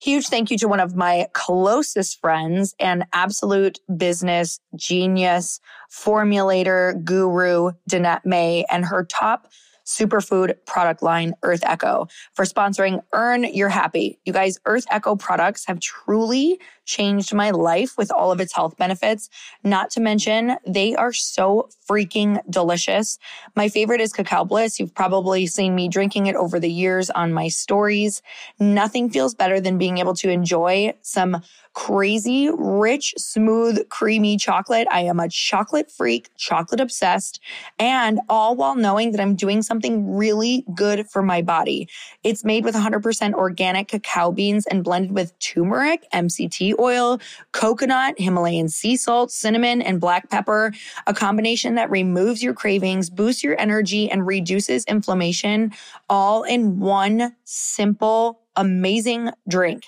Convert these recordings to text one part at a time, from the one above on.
Huge thank you to one of my closest friends and absolute business genius, formulator, guru, Danette May, and her top superfood product line, Earth Echo, for sponsoring Earn Your Happy. You guys, Earth Echo products have truly changed my life with all of its health benefits. Not to mention, they are so freaking delicious. My favorite is Cacao Bliss. You've probably seen me drinking it over the years on my stories. Nothing feels better than being able to enjoy some crazy, rich, smooth, creamy chocolate. I am a chocolate freak, chocolate obsessed, and all while knowing that I'm doing something really good for my body. It's made with 100% organic cacao beans and blended with turmeric, MCT oil, coconut, Himalayan sea salt, cinnamon, and black pepper, a combination that removes your cravings, boosts your energy, and reduces inflammation all in one simple amazing drink.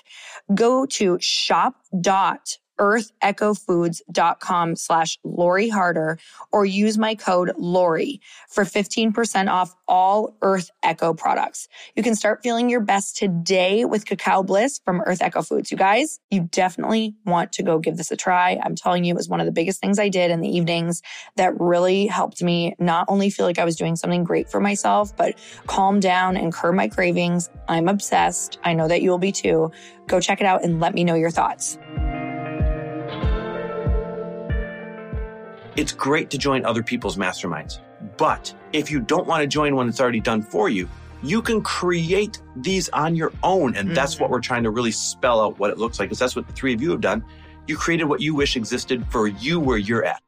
Go to shop dot earthechofoods.com slash Lori Harder or use my code Lori for 15% off all Earth Echo products. You can start feeling your best today with Cacao Bliss from Earth Echo Foods. You guys, you definitely want to go give this a try. I'm telling you, it was one of the biggest things I did in the evenings that really helped me not only feel like I was doing something great for myself, but calm down and curb my cravings. I'm obsessed. I know that you will be too. Go check it out and let me know your thoughts. It's great to join other people's masterminds. But if you don't want to join one that's already done for you, you can create these on your own. And mm-hmm. that's what we're trying to really spell out what it looks like, because that's what the three of you have done. You created what you wish existed for you where you're at.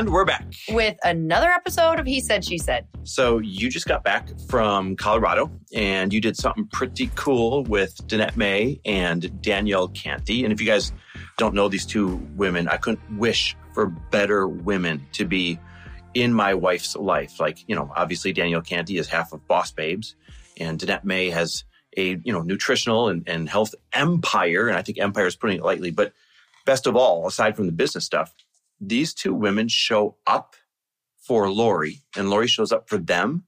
And we're back with another episode of He Said, She Said. So, you just got back from Colorado and you did something pretty cool with Danette May and Danielle Canty. And if you guys don't know these two women, I couldn't wish for better women to be in my wife's life. Like, you know, obviously Danielle Canty is half of Boss Babes, and Danette May has a, you know, nutritional and, and health empire. And I think empire is putting it lightly. But best of all, aside from the business stuff, these two women show up for Lori and Lori shows up for them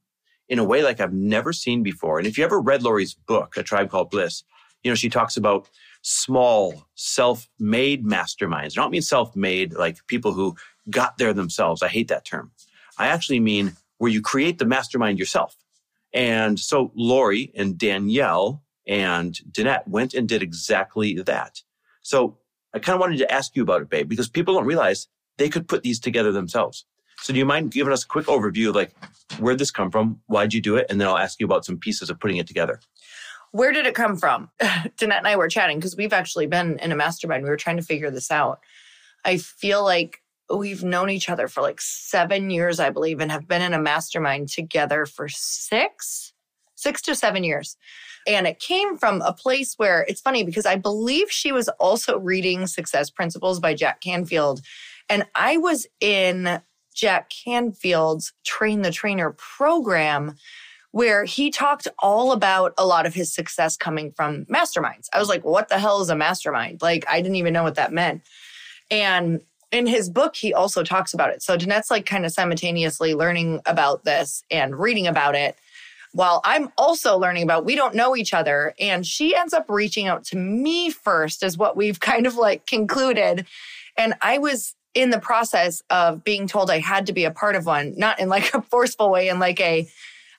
in a way like I've never seen before. And if you ever read Lori's book, A Tribe Called Bliss, you know, she talks about small, self-made masterminds. I don't mean self-made like people who got there themselves. I hate that term. I actually mean where you create the mastermind yourself. And so Lori and Danielle and Danette went and did exactly that. So I kind of wanted to ask you about it, babe, because people don't realize they could put these together themselves. So do you mind giving us a quick overview of like where'd this come from? Why'd you do it? And then I'll ask you about some pieces of putting it together. Where did it come from? Danette and I were chatting because we've actually been in a mastermind. We were trying to figure this out. I feel like we've known each other for like seven years, I believe, and have been in a mastermind together for six, six to seven years. And it came from a place where it's funny because I believe she was also reading Success Principles by Jack Canfield and I was in Jack Canfield's Train the Trainer program where he talked all about a lot of his success coming from masterminds. I was like, what the hell is a mastermind? Like, I didn't even know what that meant. And in his book, he also talks about it. So Danette's like kind of simultaneously learning about this and reading about it while I'm also learning about we don't know each other. And she ends up reaching out to me first, is what we've kind of like concluded. And I was in the process of being told I had to be a part of one, not in like a forceful way, in like a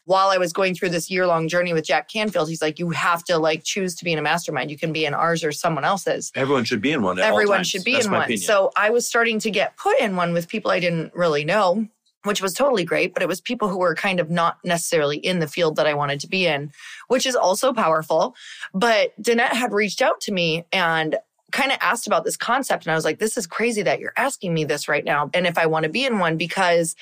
while I was going through this year long journey with Jack Canfield, he's like, you have to like choose to be in a mastermind. You can be in ours or someone else's. Everyone should be in one. Everyone should be That's in one. Opinion. So I was starting to get put in one with people I didn't really know, which was totally great. But it was people who were kind of not necessarily in the field that I wanted to be in, which is also powerful. But Danette had reached out to me and kind of asked about this concept and I was like, this is crazy that you're asking me this right now. And if I want to be in one because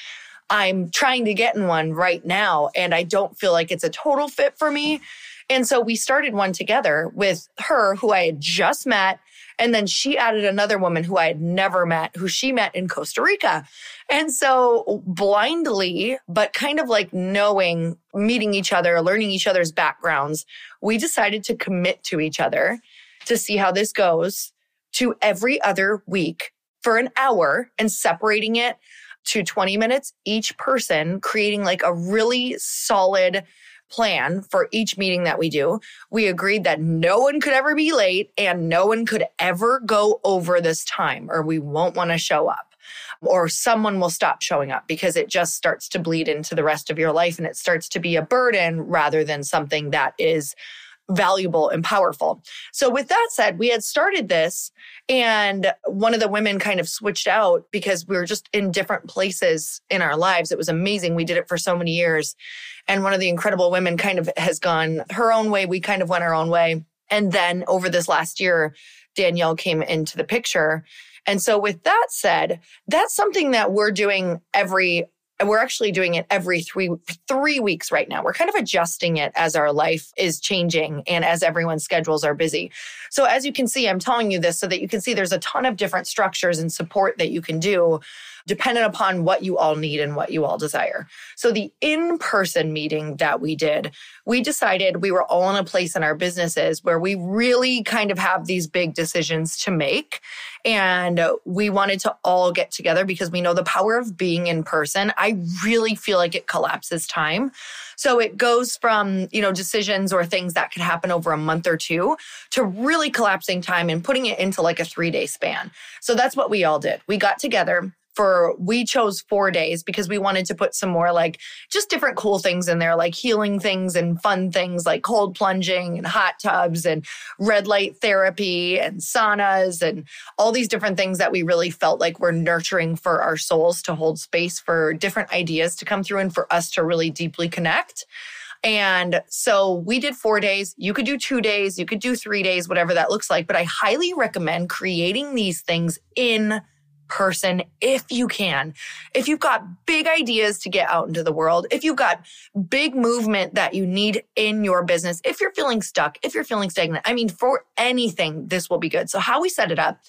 I'm trying to get in one right now and I don't feel like it's a total fit for me. And so we started one together with her who I had just met. And then she added another woman who I had never met, who she met in Costa Rica. And so blindly, but kind of like knowing, meeting each other, learning each other's backgrounds, we decided to commit to each other to see how this goes to every other week for an hour and separating it to 20 minutes each person, creating like a really solid plan for each meeting that we do. We agreed that no one could ever be late and no one could ever go over this time or we won't want to show up or someone will stop showing up because it just starts to bleed into the rest of your life and it starts to be a burden rather than something that is valuable and powerful. So, with that said, we had started this, and one of the women kind of switched out because we were just in different places in our lives. It was amazing. We did it for so many years. And one of the incredible women kind of has gone her own way. We kind of went our own way. And then over this last year, Danielle came into the picture. And so, with that said, that's something that we're doing every and we're actually doing it every three three weeks right now. We're kind of adjusting it as our life is changing and as everyone's schedules are busy. So as you can see, I'm telling you this so that you can see there's a ton of different structures and support that you can do dependent upon what you all need and what you all desire. So the in-person meeting that we did, we decided we were all in a place in our businesses where we really kind of have these big decisions to make. And we wanted to all get together because we know the power of being in person. I really feel like it collapses time. So it goes from, you know, decisions or things that could happen over a month or two to really collapsing time and putting it into like a three day span. So that's what we all did. We got together for we chose four days because we wanted to put some more like just different cool things in there like healing things and fun things like cold plunging and hot tubs and red light therapy and saunas and all these different things that we really felt like were nurturing for our souls to hold space for different ideas to come through and for us to really deeply connect and so we did four days. You could do two days, you could do three days, whatever that looks like. But I highly recommend creating these things in person if you can. If you've got big ideas to get out into the world, if you've got big movement that you need in your business, if you're feeling stuck, if you're feeling stagnant, I mean, for anything, this will be good. So, how we set it up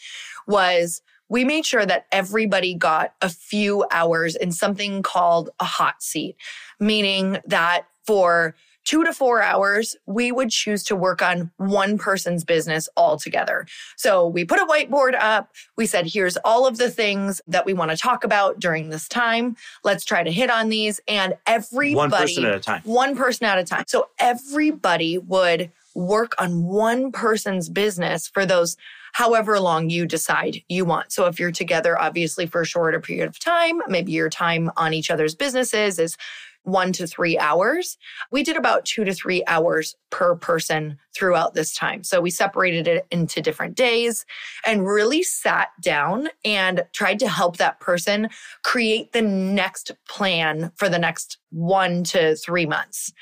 was we made sure that everybody got a few hours in something called a hot seat, meaning that for two to four hours, we would choose to work on one person's business altogether. So we put a whiteboard up. We said, here's all of the things that we want to talk about during this time. Let's try to hit on these. And everybody, one person at a time, one person at a time. So everybody would work on one person's business for those however long you decide you want. So if you're together, obviously for a shorter period of time, maybe your time on each other's businesses is one to three hours. We did about two to three hours per person throughout this time. So we separated it into different days and really sat down and tried to help that person create the next plan for the next one to three months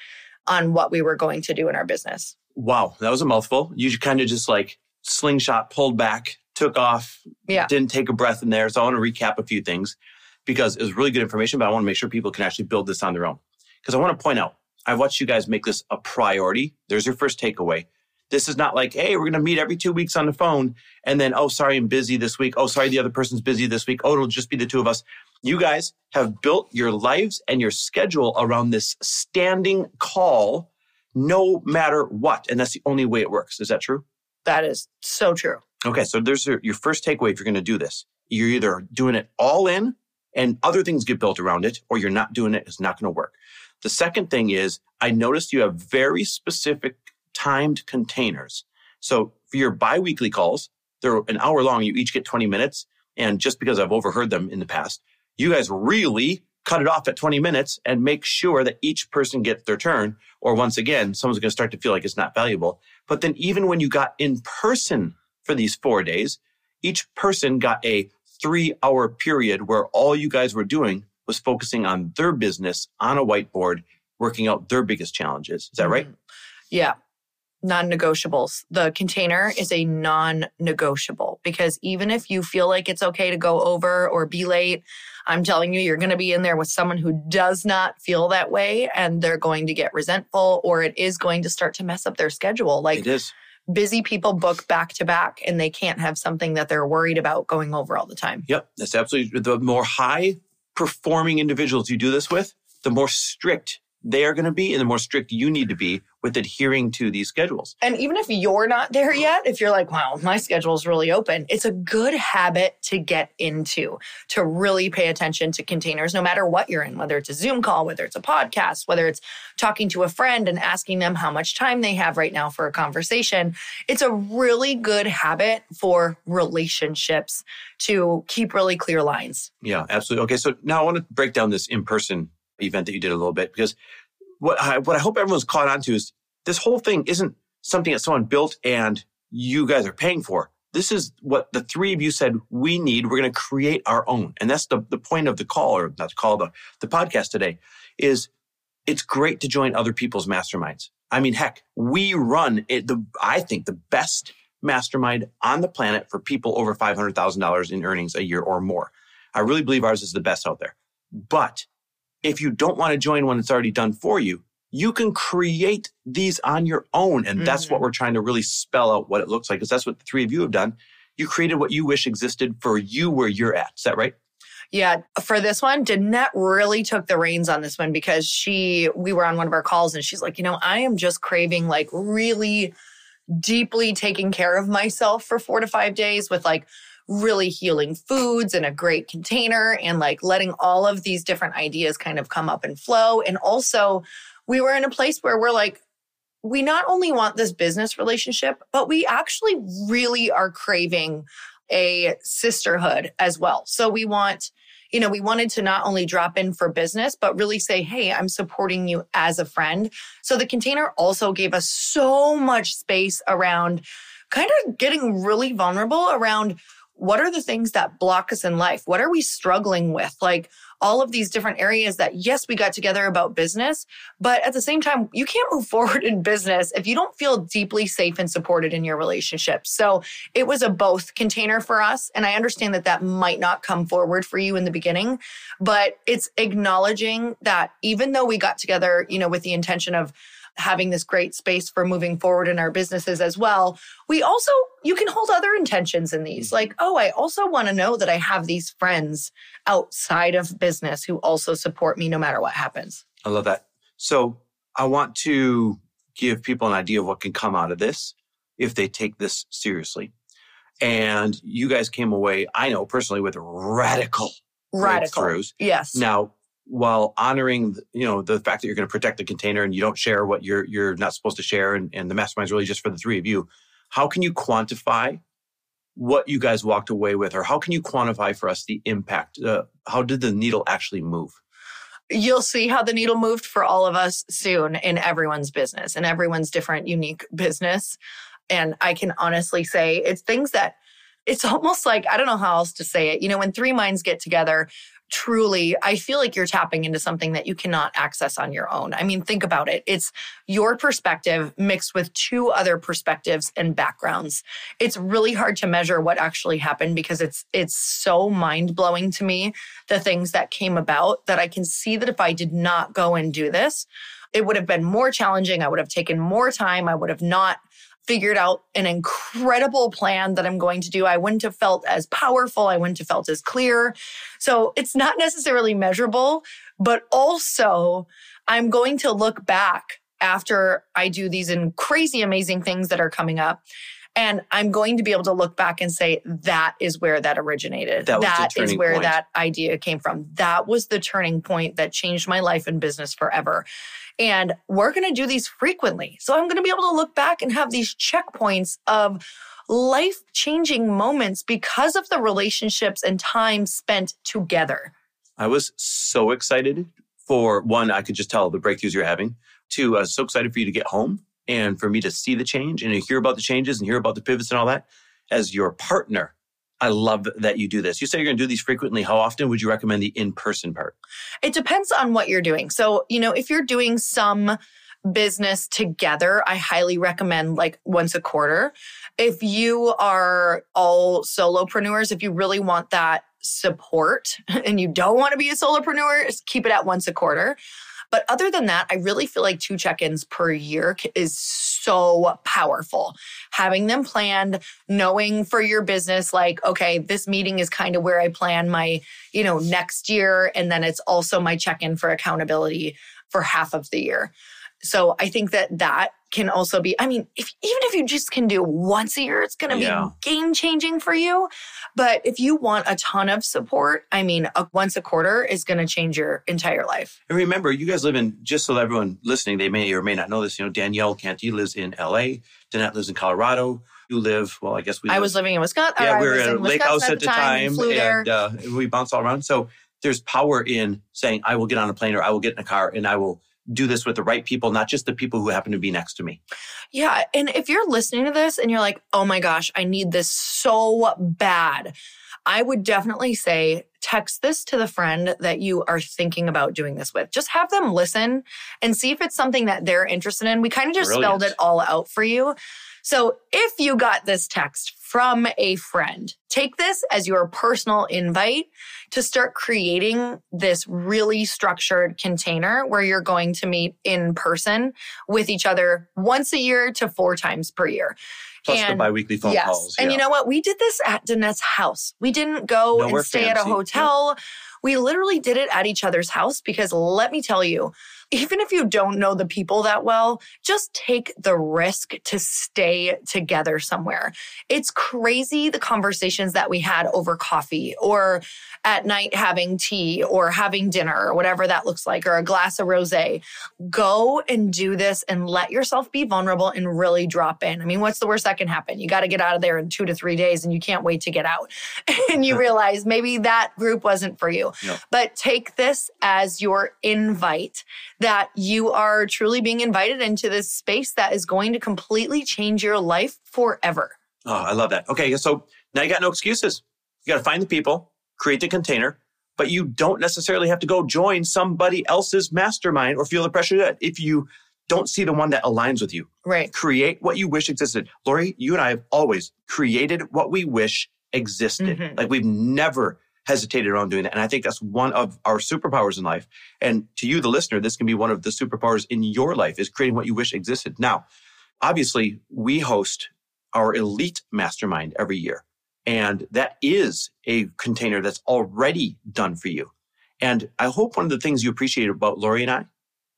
on what we were going to do in our business. Wow, that was a mouthful. You kind of just like slingshot pulled back, took off, yeah. didn't take a breath in there. So I want to recap a few things because it was really good information, but I want to make sure people can actually build this on their own. Because I want to point out, I've watched you guys make this a priority. There's your first takeaway. This is not like, hey, we're going to meet every two weeks on the phone and then, oh, sorry, I'm busy this week. Oh, sorry, the other person's busy this week. Oh, it'll just be the two of us. You guys have built your lives and your schedule around this standing call no matter what. And that's the only way it works. Is that true? That is so true. Okay. So there's your, your first takeaway if you're going to do this. You're either doing it all in and other things get built around it, or you're not doing it, it's not going to work. The second thing is, I noticed you have very specific timed containers. So for your biweekly calls, they're an hour long, you each get 20 minutes. And just because I've overheard them in the past, you guys really cut it off at 20 minutes and make sure that each person gets their turn. Or once again, someone's going to start to feel like it's not valuable. But then even when you got in person for these four days, each person got a three hour period where all you guys were doing was focusing on their business on a whiteboard, working out their biggest challenges. Is that right? Mm-hmm. Yeah. Non negotiables. The container is a non negotiable because even if you feel like it's okay to go over or be late, I'm telling you, you're going to be in there with someone who does not feel that way and they're going to get resentful or it is going to start to mess up their schedule. Like, it is busy people book back to back and they can't have something that they're worried about going over all the time. Yep, that's absolutely the more high performing individuals you do this with, the more strict they are going to be and the more strict you need to be with adhering to these schedules. And even if you're not there yet, if you're like, wow, my schedule is really open, it's a good habit to get into, to really pay attention to containers, no matter what you're in, whether it's a Zoom call, whether it's a podcast, whether it's talking to a friend and asking them how much time they have right now for a conversation. It's a really good habit for relationships to keep really clear lines. Yeah, absolutely. Okay, so now I want to break down this in person event that you did a little bit because what I, what I hope everyone's caught on to is this whole thing isn't something that someone built and you guys are paying for. This is what the three of you said we need. We're going to create our own. And that's the, the point of the call or not the call, the, the podcast today is it's great to join other people's masterminds. I mean, heck, we run it, the, I think the best mastermind on the planet for people over $500,000 in earnings a year or more. I really believe ours is the best out there. But if you don't want to join one that's already done for you, you can create these on your own. And that's mm-hmm. what we're trying to really spell out what it looks like, because that's what the three of you have done. You created what you wish existed for you where you're at. Is that right? Yeah, for this one, Danette really took the reins on this one because she, we were on one of our calls and she's like, you know, I am just craving like really deeply taking care of myself for four to five days with like really healing foods in a great container and like letting all of these different ideas kind of come up and flow. And also, we were in a place where we're like, we not only want this business relationship, but we actually really are craving a sisterhood as well. So we want, you know, we wanted to not only drop in for business, but really say, Hey, I'm supporting you as a friend. So the container also gave us so much space around kind of getting really vulnerable around what are the things that block us in life? What are we struggling with? Like all of these different areas that, yes, we got together about business, but at the same time, you can't move forward in business if you don't feel deeply safe and supported in your relationship. So it was a both container for us. And I understand that that might not come forward for you in the beginning, but it's acknowledging that even though we got together, you know, with the intention of, having this great space for moving forward in our businesses as well. We also, you can hold other intentions in these. Mm-hmm. Like, oh, I also want to know that I have these friends outside of business who also support me no matter what happens. I love that. So I want to give people an idea of what can come out of this if they take this seriously. And you guys came away, I know personally, with radical radical breakthroughs. Yes. Now, while honoring you know the fact that you're going to protect the container and you don't share what you're you're not supposed to share and, and the mastermind is really just for the three of you how can you quantify what you guys walked away with? Or how can you quantify for us the impact uh, how did the needle actually move? You'll see how the needle moved for all of us soon in everyone's business and everyone's different unique business. And i can honestly say it's things that it's almost like I don't know how else to say it. You know, when three minds get together, truly, I feel like you're tapping into something that you cannot access on your own. I mean, think about it. It's your perspective mixed with two other perspectives and backgrounds. It's really hard to measure what actually happened because it's it's so mind-blowing to me the things that came about that I can see that if I did not go and do this, it would have been more challenging. I would have taken more time. I would have not figured out an incredible plan that I'm going to do. I wouldn't have felt as powerful. I wouldn't have felt as clear. So it's not necessarily measurable, but also I'm going to look back after I do these crazy amazing things that are coming up. And I'm going to be able to look back and say, that is where that originated. That, that is where point. that idea came from. That was the turning point that changed my life and business forever. And we're going to do these frequently. So I'm going to be able to look back and have these checkpoints of life changing moments because of the relationships and time spent together. I was so excited for one, I could just tell the breakthroughs you're having. Two, I was so excited for you to get home and for me to see the change and to hear about the changes and hear about the pivots and all that. As your partner, I love that you do this. You say you're going to do these frequently. How often would you recommend the in person part? It depends on what you're doing. So, you know, if you're doing some business together, I highly recommend like once a quarter. If you are all solopreneurs, if you really want that support and you don't want to be a solopreneur, keep it at once a quarter. But other than that, I really feel like two check ins per year is so powerful. Having them planned, knowing for your business, like, okay, this meeting is kind of where I plan my, you know, next year. And then it's also my check in for accountability for half of the year. So I think that that can also be, I mean, if, even if you just can do once a year, it's going to Yeah. be game changing for you. But if you want a ton of support, I mean, a once a quarter is going to change your entire life. And remember, you guys live in, just so that everyone listening, they may or may not know this, you know, Danielle Canty lives in LA. Danette lives in Colorado. You live, well, I guess we I live- was living in Wisconsin. yeah, we were at a lake house at the time, there. and uh, we bounce all around. So there's power in saying, I will get on a plane or I will get in a car and I will do this with the right people, not just the people who happen to be next to me. Yeah. And if you're listening to this and you're like, oh my gosh, I need this so bad, I would definitely say text this to the friend that you are thinking about doing this with. Just have them listen and see if it's something that they're interested in. We kind of just spelled it all out for you. So if you got this text from a friend, take this as your personal invite to start creating this really structured container where you're going to meet in person with each other once a year to four times per year. Plus the And- biweekly phone yes. calls. And you know what? We did this at Danette's house. We didn't go Nowhere and stay at a fancy. hotel. We literally did it at each other's house because let me tell you, even if you don't know the people that well, just take the risk to stay together somewhere. It's crazy the conversations that we had over coffee or at night having tea or having dinner or whatever that looks like or a glass of rosé. Go and do this and let yourself be vulnerable and really drop in. I mean, what's the worst that can happen? You got to get out of there in 2 to 3 days and you can't wait to get out. and you realize maybe that group wasn't for you. Yeah. But take this as your invite that you are truly being invited into this space that is going to completely change your life forever. Oh, I love that. Okay, so now you got no excuses. You got to find the people, create the container, but you don't necessarily have to go join somebody else's mastermind or feel the pressure that if you don't see the one that aligns with you. Right. Create what you wish existed. Lori, you and I have always created what we wish existed. Mhm. Like we've never hesitated on doing that. And I think that's one of our superpowers in life. And to you, the listener, this can be one of the superpowers in your life is creating what you wish existed. Now, obviously, we host our elite mastermind every year. And that is a container that's already done for you. And I hope one of the things you appreciate about Lori and I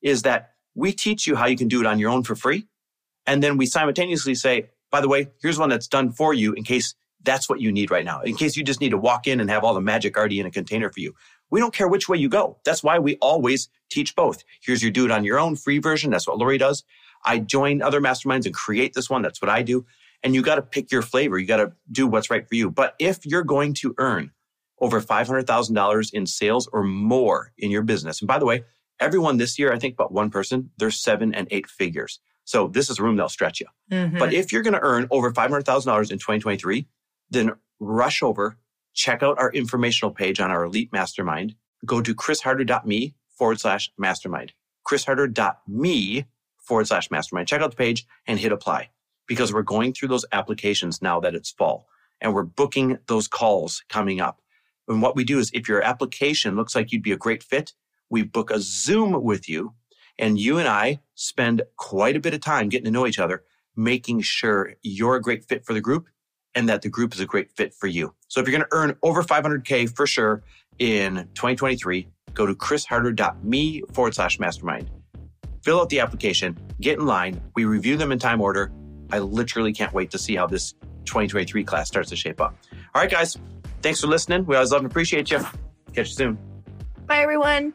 is that we teach you how you can do it on your own for free. And then we simultaneously say, by the way, here's one that's done for you in case that's what you need right now. In case you just need to walk in and have all the magic already in a container for you. We don't care which way you go. That's why we always teach both. Here's your do it on your own free version. That's what Lori does. I join other masterminds and create this one. That's what I do. And you got to pick your flavor. You got to do what's right for you. But if you're going to earn over $500,000 in sales or more in your business, and by the way, everyone this year, I think but one person, they're seven and eight figures. So this is a room that'll stretch you. Mhm. But if you're going to earn over $500,000 in 2023, then rush over, check out our informational page on our elite mastermind. Go to chrisharder.me forward slash mastermind. chrisharder.me forward slash mastermind. Check out the page and hit apply because we're going through those applications now that it's fall and we're booking those calls coming up. And what we do is if your application looks like you'd be a great fit, we book a Zoom with you and you and I spend quite a bit of time getting to know each other, making sure you're a great fit for the group and that the group is a great fit for you. So if you're going to earn over 500K for sure in 2023, go to chrisharder.me forward slash mastermind. Fill out the application, get in line. We review them in time order. I literally can't wait to see how this 2023 class starts to shape up. All right, guys. Thanks for listening. We always love and appreciate you. Catch you soon. Bye, everyone.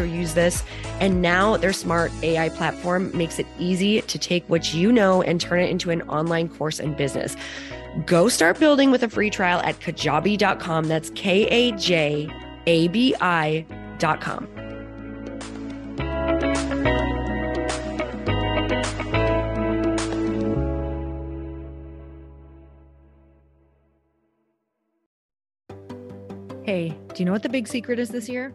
who use this. And now their smart AI platform makes it easy to take what you know and turn it into an online course and business. Go start building with a free trial at kajabi.com. That's K A J A B I.com. Hey, do you know what the big secret is this year?